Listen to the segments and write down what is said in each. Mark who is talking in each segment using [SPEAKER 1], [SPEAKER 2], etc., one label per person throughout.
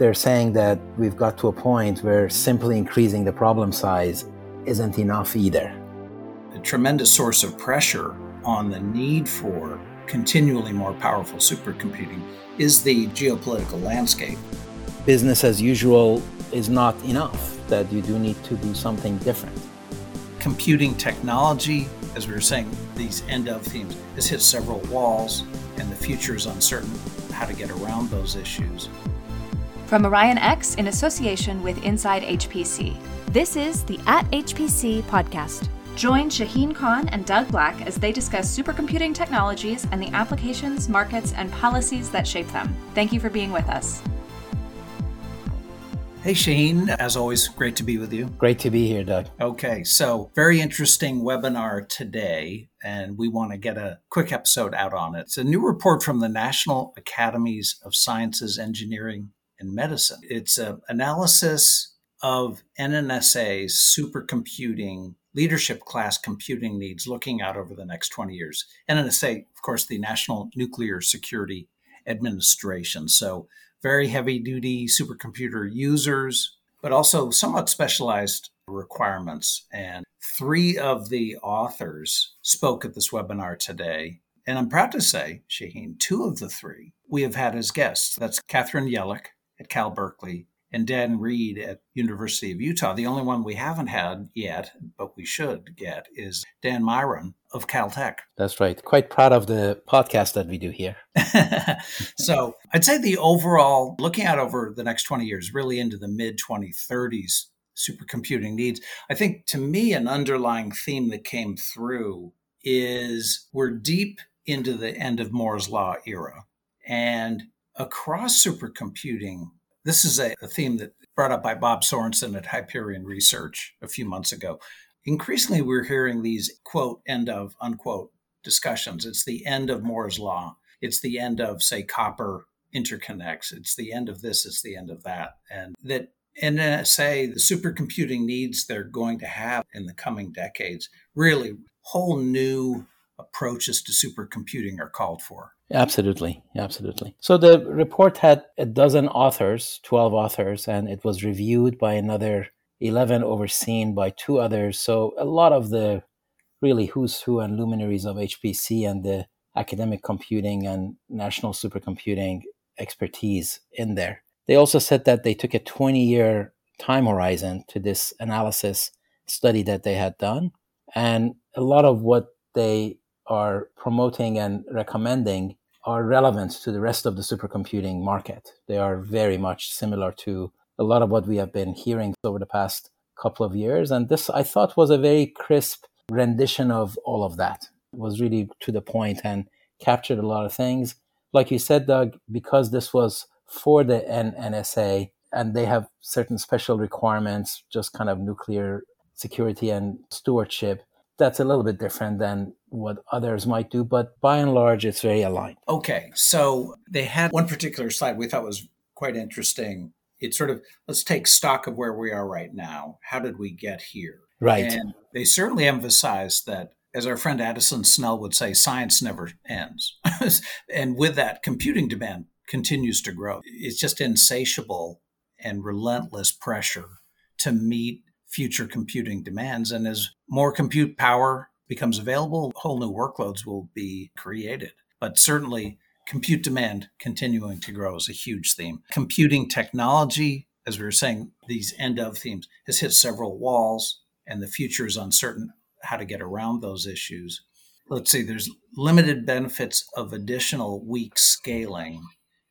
[SPEAKER 1] they're saying that we've got to a point where simply increasing the problem size isn't enough either.
[SPEAKER 2] A tremendous source of pressure on the need for continually more powerful supercomputing is the geopolitical landscape.
[SPEAKER 1] Business as usual is not enough, that you do need to do something different.
[SPEAKER 2] Computing technology, as we were saying, these end of themes, has hit several walls, and the future is uncertain how to get around those issues.
[SPEAKER 3] From OrionX in association with Inside HPC, this is the At HPC podcast. Join Shaheen Khan and Doug Black as they discuss supercomputing technologies and the applications, markets, and policies that shape them. Thank you for being with us.
[SPEAKER 2] Hey, Shaheen, as always, great to be with you.
[SPEAKER 1] Great to be here, Doug.
[SPEAKER 2] Okay, so very interesting webinar today, and we want to get a quick episode out on it. It's a new report from the National Academies of Sciences, Engineering, in medicine. It's an analysis of NNSA's supercomputing leadership class computing needs looking out over the next 20 years. NNSA, of course, the National Nuclear Security Administration. So, very heavy duty supercomputer users, but also somewhat specialized requirements. And three of the authors spoke at this webinar today. And I'm proud to say, Shaheen, two of the three we have had as guests. That's Katherine Yelick, at Cal Berkeley and Dan Reed at University of Utah. The only one we haven't had yet, but we should get, is Dan Meiron of Caltech.
[SPEAKER 1] That's right. Quite proud of the podcast that we do here.
[SPEAKER 2] so I'd say the overall, looking out over the next 20 years, really into the mid 2030s, supercomputing needs. I think to me, an underlying theme that came through is we're deep into the end of Moore's Law era. And across supercomputing, this is a, a theme that brought up by Bob Sorensen at Hyperion Research a few months ago. Increasingly, we're hearing these quote, end of, unquote discussions. It's the end of Moore's Law. It's the end of, say, copper interconnects. It's the end of this. It's the end of that. And that NNSA, the supercomputing needs they're going to have in the coming decades, really whole new approaches to supercomputing are called for.
[SPEAKER 1] Absolutely, absolutely. So the report had a dozen authors, 12 authors, and it was reviewed by another 11, overseen by two others. So a lot of the really who's who and luminaries of HPC and the academic computing and national supercomputing expertise in there. They also said that they took a 20 year time horizon to this analysis study that they had done. And a lot of what they are promoting and recommending are relevant to the rest of the supercomputing market. They are very much similar to a lot of what we have been hearing over the past couple of years. And this, I thought, was a very crisp rendition of all of that. It was really to the point and captured a lot of things. Like you said, Doug, because this was for the NNSA and they have certain special requirements, just kind of nuclear security and stewardship, that's a little bit different than what others might do, but by and large, it's very aligned.
[SPEAKER 2] Okay. So they had one particular slide we thought was quite interesting. It's sort of let's take stock of where we are right now. How did we get here?
[SPEAKER 1] Right.
[SPEAKER 2] And they certainly emphasized that, as our friend Addison Snell would say, science never ends. and with that, computing demand continues to grow. It's just insatiable and relentless pressure to meet future computing demands. And as more compute power becomes available, whole new workloads will be created. But certainly, compute demand continuing to grow is a huge theme. Computing technology, as we were saying, these end of themes, has hit several walls, and the future is uncertain how to get around those issues. Let's see, there's limited benefits of additional weak scaling.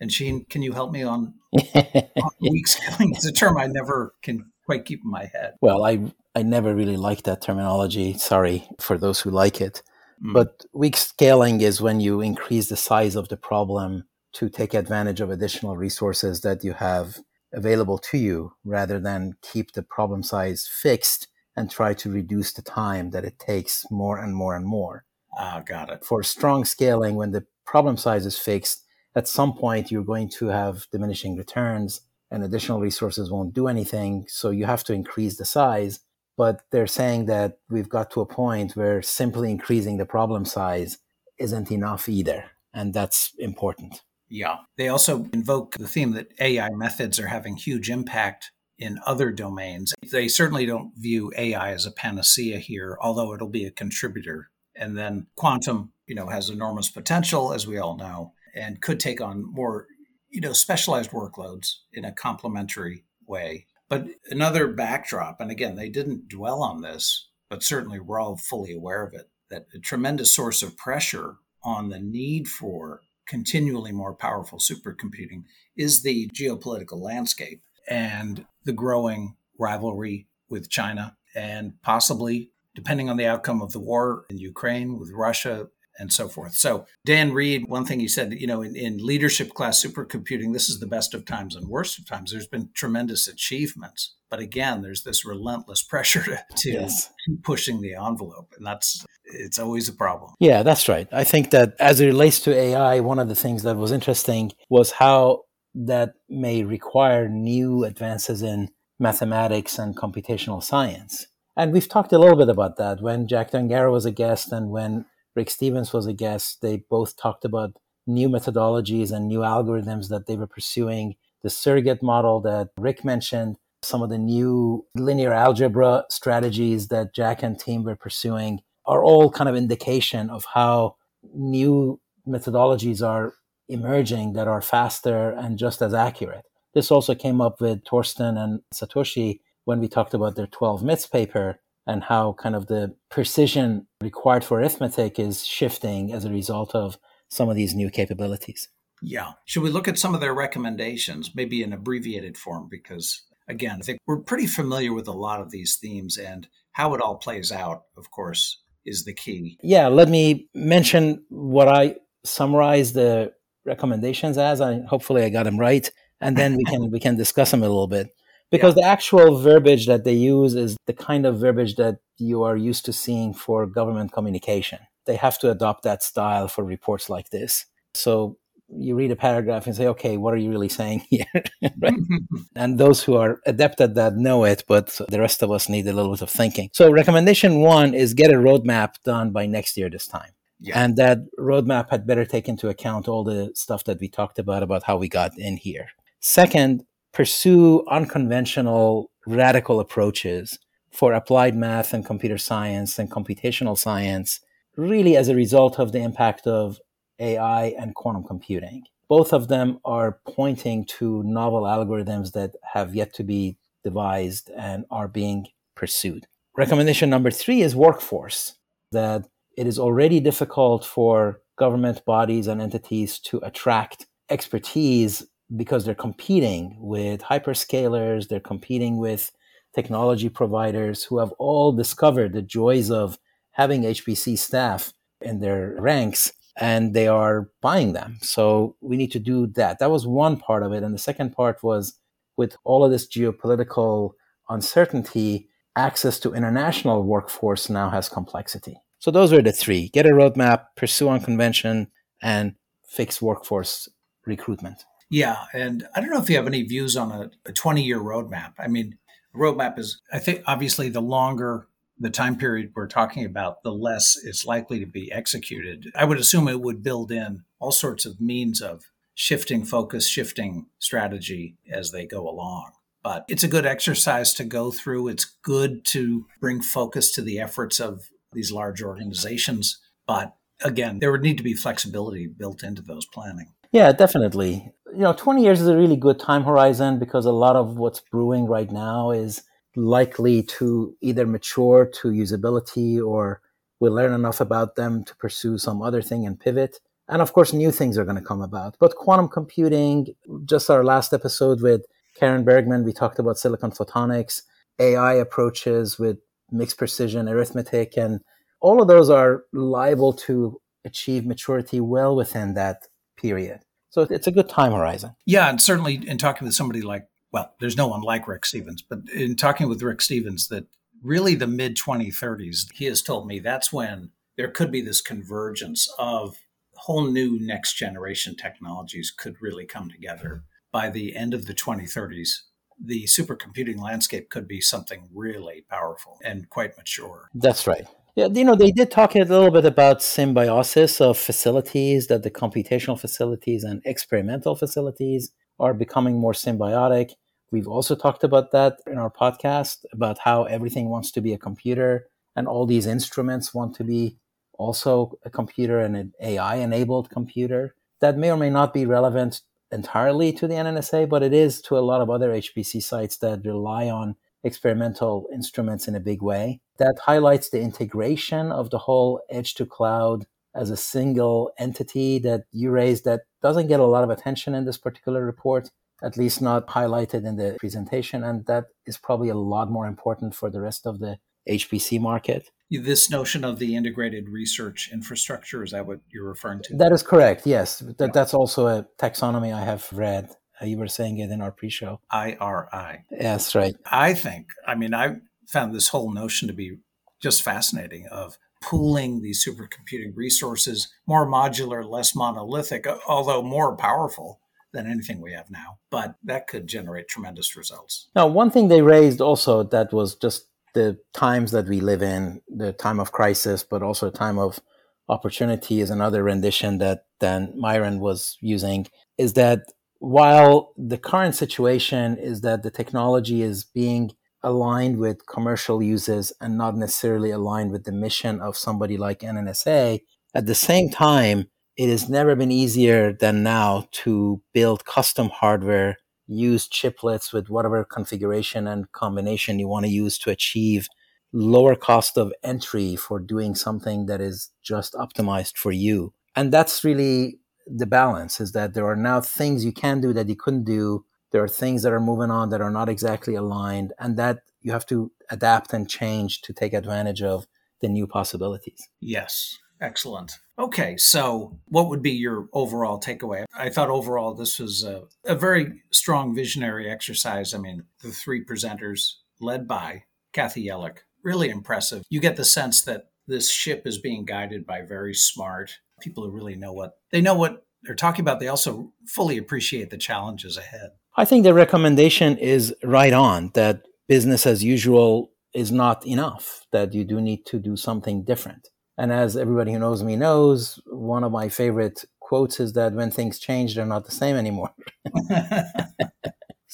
[SPEAKER 2] And Shaheen, can you help me on, on weak scaling? It's a term I never can quite keep in my head.
[SPEAKER 1] Well, I I never really liked that terminology. Sorry for those who like it. Mm. But weak scaling is when you increase the size of the problem to take advantage of additional resources that you have available to you rather than keep the problem size fixed and try to reduce the time that it takes more and more and more.
[SPEAKER 2] Ah, got it.
[SPEAKER 1] For strong scaling, when the problem size is fixed, at some point you're going to have diminishing returns and additional resources won't do anything. So you have to increase the size. But they're saying that we've got to a point where simply increasing the problem size isn't enough either. And that's important.
[SPEAKER 2] Yeah. They also invoke the theme that AI methods are having huge impact in other domains. They certainly don't view AI as a panacea here, although it'll be a contributor. And then quantum, you know, has enormous potential, as we all know, and could take on more, you know, specialized workloads in a complementary way. But another backdrop, and again, they didn't dwell on this, but certainly we're all fully aware of it, that a tremendous source of pressure on the need for continually more powerful supercomputing is the geopolitical landscape and the growing rivalry with China and possibly, depending on the outcome of the war in Ukraine with Russia and so forth. So, Dan Reed, one thing he said, you know, in, in, leadership class supercomputing, this is the best of times and worst of times. There's been tremendous achievements. But again, there's this relentless pressure to, to yes. keep pushing the envelope. And that's, it's always a problem.
[SPEAKER 1] Yeah, that's right. I think that as it relates to AI, one of the things that was interesting was how that may require new advances in mathematics and computational science. And we've talked a little bit about that when Jack Dongarra was a guest and when Rick Stevens was a guest. They both talked about new methodologies and new algorithms that they were pursuing. The surrogate model that Rick mentioned, some of the new linear algebra strategies that Jack and team were pursuing are all kind of indication of how new methodologies are emerging that are faster and just as accurate. This also came up with Torsten and Satoshi when we talked about their 12 myths paper and how kind of the precision required for arithmetic is shifting as a result of some of these new capabilities.
[SPEAKER 2] Yeah. Should we look at some of their recommendations, maybe in abbreviated form? Because again, I think we're pretty familiar with a lot of these themes and how it all plays out, of course, is the key.
[SPEAKER 1] Yeah. Let me mention what I summarize the recommendations as. I hopefully I got them right. And then we can we can discuss them a little bit because yeah. the actual verbiage that they use is the kind of verbiage that you are used to seeing for government communication. They have to adopt that style for reports like this. So you read a paragraph and say, okay, what are you really saying here? right? and those who are adept at that know it, but the rest of us need a little bit of thinking. So, recommendation one is get a roadmap done by next year this time. Yeah. And that roadmap had better take into account all the stuff that we talked about, about how we got in here. Second, pursue unconventional, radical approaches for applied math and computer science and computational science, really as a result of the impact of AI and quantum computing. Both of them are pointing to novel algorithms that have yet to be devised and are being pursued. Recommendation number three is workforce, that it is already difficult for government bodies and entities to attract expertise because they're competing with hyperscalers, they're competing with technology providers who have all discovered the joys of having HPC staff in their ranks and they are buying them. So we need to do that. That was one part of it. And the second part was with all of this geopolitical uncertainty, access to international workforce now has complexity. So those are the three get a roadmap, pursue on convention, and fix workforce recruitment.
[SPEAKER 2] Yeah, and I don't know if you have any views on a, a 20 year roadmap. I mean, roadmap is, I think, obviously the longer the time period we're talking about, the less it's likely to be executed. I would assume it would build in all sorts of means of shifting focus, shifting strategy as they go along. But it's a good exercise to go through. It's good to bring focus to the efforts of these large organizations. But again, there would need to be flexibility built into those planning.
[SPEAKER 1] Yeah, definitely. You know, 20 years is a really good time horizon because a lot of what's brewing right now is likely to either mature to usability or we learn enough about them to pursue some other thing and pivot. And of course, new things are going to come about. But quantum computing, just our last episode with Keren Bergman, we talked about silicon photonics, AI approaches with mixed precision arithmetic, and all of those are liable to achieve maturity well within that period. So it's a good time horizon.
[SPEAKER 2] Yeah, and certainly in talking with somebody like, well, there's no one like Rick Stevens, but in talking with Rick Stevens, that really the mid 2030s, he has told me that's when there could be this convergence of whole new next generation technologies could really come together by the end of the 2030s the supercomputing landscape could be something really powerful and quite mature.
[SPEAKER 1] That's right. Yeah, you know, they did talk a little bit about symbiosis of facilities, that the computational facilities and experimental facilities are becoming more symbiotic. We've also talked about that in our podcast about how everything wants to be a computer and all these instruments want to be also a computer and an AI enabled computer. That may or may not be relevant entirely to the NNSA, but it is to a lot of other HPC sites that rely on experimental instruments in a big way. That highlights the integration of the whole edge to cloud as a single entity that you raised that doesn't get a lot of attention in this particular report, at least not highlighted in the presentation. And that is probably a lot more important for the rest of the HPC market.
[SPEAKER 2] This notion of the integrated research infrastructure, is that what you're referring to?
[SPEAKER 1] That is correct, yes. That, that's also a taxonomy I have read. You were saying it in our pre show.
[SPEAKER 2] IRI.
[SPEAKER 1] Yes, right.
[SPEAKER 2] I think, I mean, I found this whole notion to be just fascinating of pooling these supercomputing resources, more modular, less monolithic, although more powerful than anything we have now. But that could generate tremendous results.
[SPEAKER 1] Now, one thing they raised also that was just the times that we live in, the time of crisis, but also a time of opportunity is another rendition that Dan Meiron was using, is that while the current situation is that the technology is being aligned with commercial uses and not necessarily aligned with the mission of somebody like NNSA, at the same time, it has never been easier than now to build custom hardware, use chiplets with whatever configuration and combination you want to use to achieve lower cost of entry for doing something that is just optimized for you. And that's really the balance is that there are now things you can do that you couldn't do there are things that are moving on that are not exactly aligned, and that you have to adapt and change to take advantage of the new possibilities.
[SPEAKER 2] Yes. Excellent. Okay, so what would be your overall takeaway? I thought overall this was a, a, very strong visionary exercise. I mean, the three presenters led by Kathy Yelick, really impressive. You get the sense that this ship is being guided by very smart people who really know what they know what they're talking about. They also fully appreciate the challenges ahead.
[SPEAKER 1] I think the recommendation is right on that business as usual is not enough, that you do need to do something different. And as everybody who knows me knows, one of my favorite quotes is that when things change, they're not the same anymore.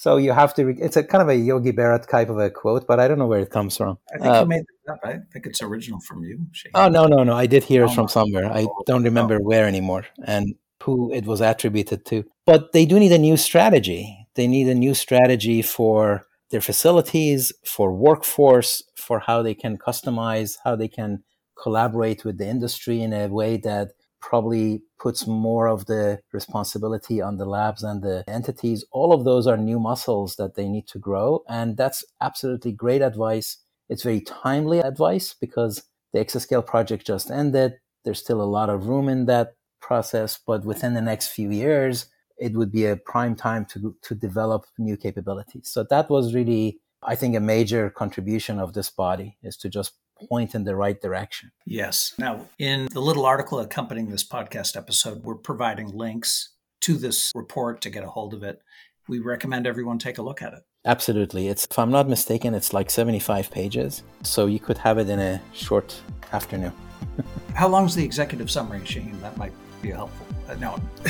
[SPEAKER 1] so you have to, it's a kind of a Yogi Berra type of a quote, but I don't know where it comes from.
[SPEAKER 2] I think uh, you made it up. I think it's original from you.
[SPEAKER 1] Shaheen. Oh, no, no, no. I did hear oh, it from somewhere. I don't remember oh. where anymore and who it was attributed to. But they do need a new strategy they need a new strategy for their facilities, for workforce, for how they can customize, how they can collaborate with the industry in a way that probably puts more of the responsibility on the labs and the entities. All of those are new muscles that they need to grow. And that's absolutely great advice. It's very timely advice because the Exascale project just ended. There's still a lot of room in that process, but within the next few years, it would be a prime time to to develop new capabilities. So that was really, I think, a major contribution of this body is to just point in the right direction.
[SPEAKER 2] Yes. Now, in the little article accompanying this podcast episode, we're providing links to this report to get a hold of it. We recommend everyone take a look at it.
[SPEAKER 1] Absolutely. It's if I'm not mistaken, it's like 75 pages. So you could have it in a short afternoon.
[SPEAKER 2] How long is the executive summary, Shaheen? That might be helpful. Uh, no,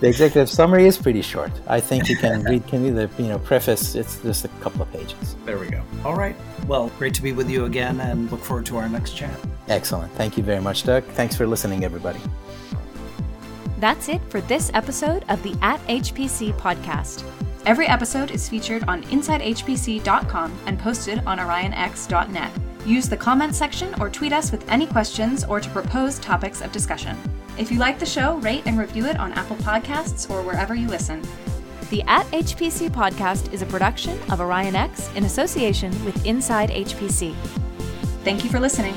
[SPEAKER 1] the executive summary is pretty short. I think you can read can read the you know preface. It's just a couple of pages.
[SPEAKER 2] There we go. All right. Well, great to be with you again, and look forward to our next chat.
[SPEAKER 1] Excellent. Thank you very much, Doug. Thanks for listening, everybody.
[SPEAKER 3] That's it for this episode of the At HPC podcast. Every episode is featured on InsideHPC.com and posted on OrionX.net. Use the comment section or tweet us with any questions or to propose topics of discussion. If you like the show, rate and review it on Apple Podcasts or wherever you listen. The At HPC podcast is a production of OrionX in association with Inside HPC. Thank you for listening.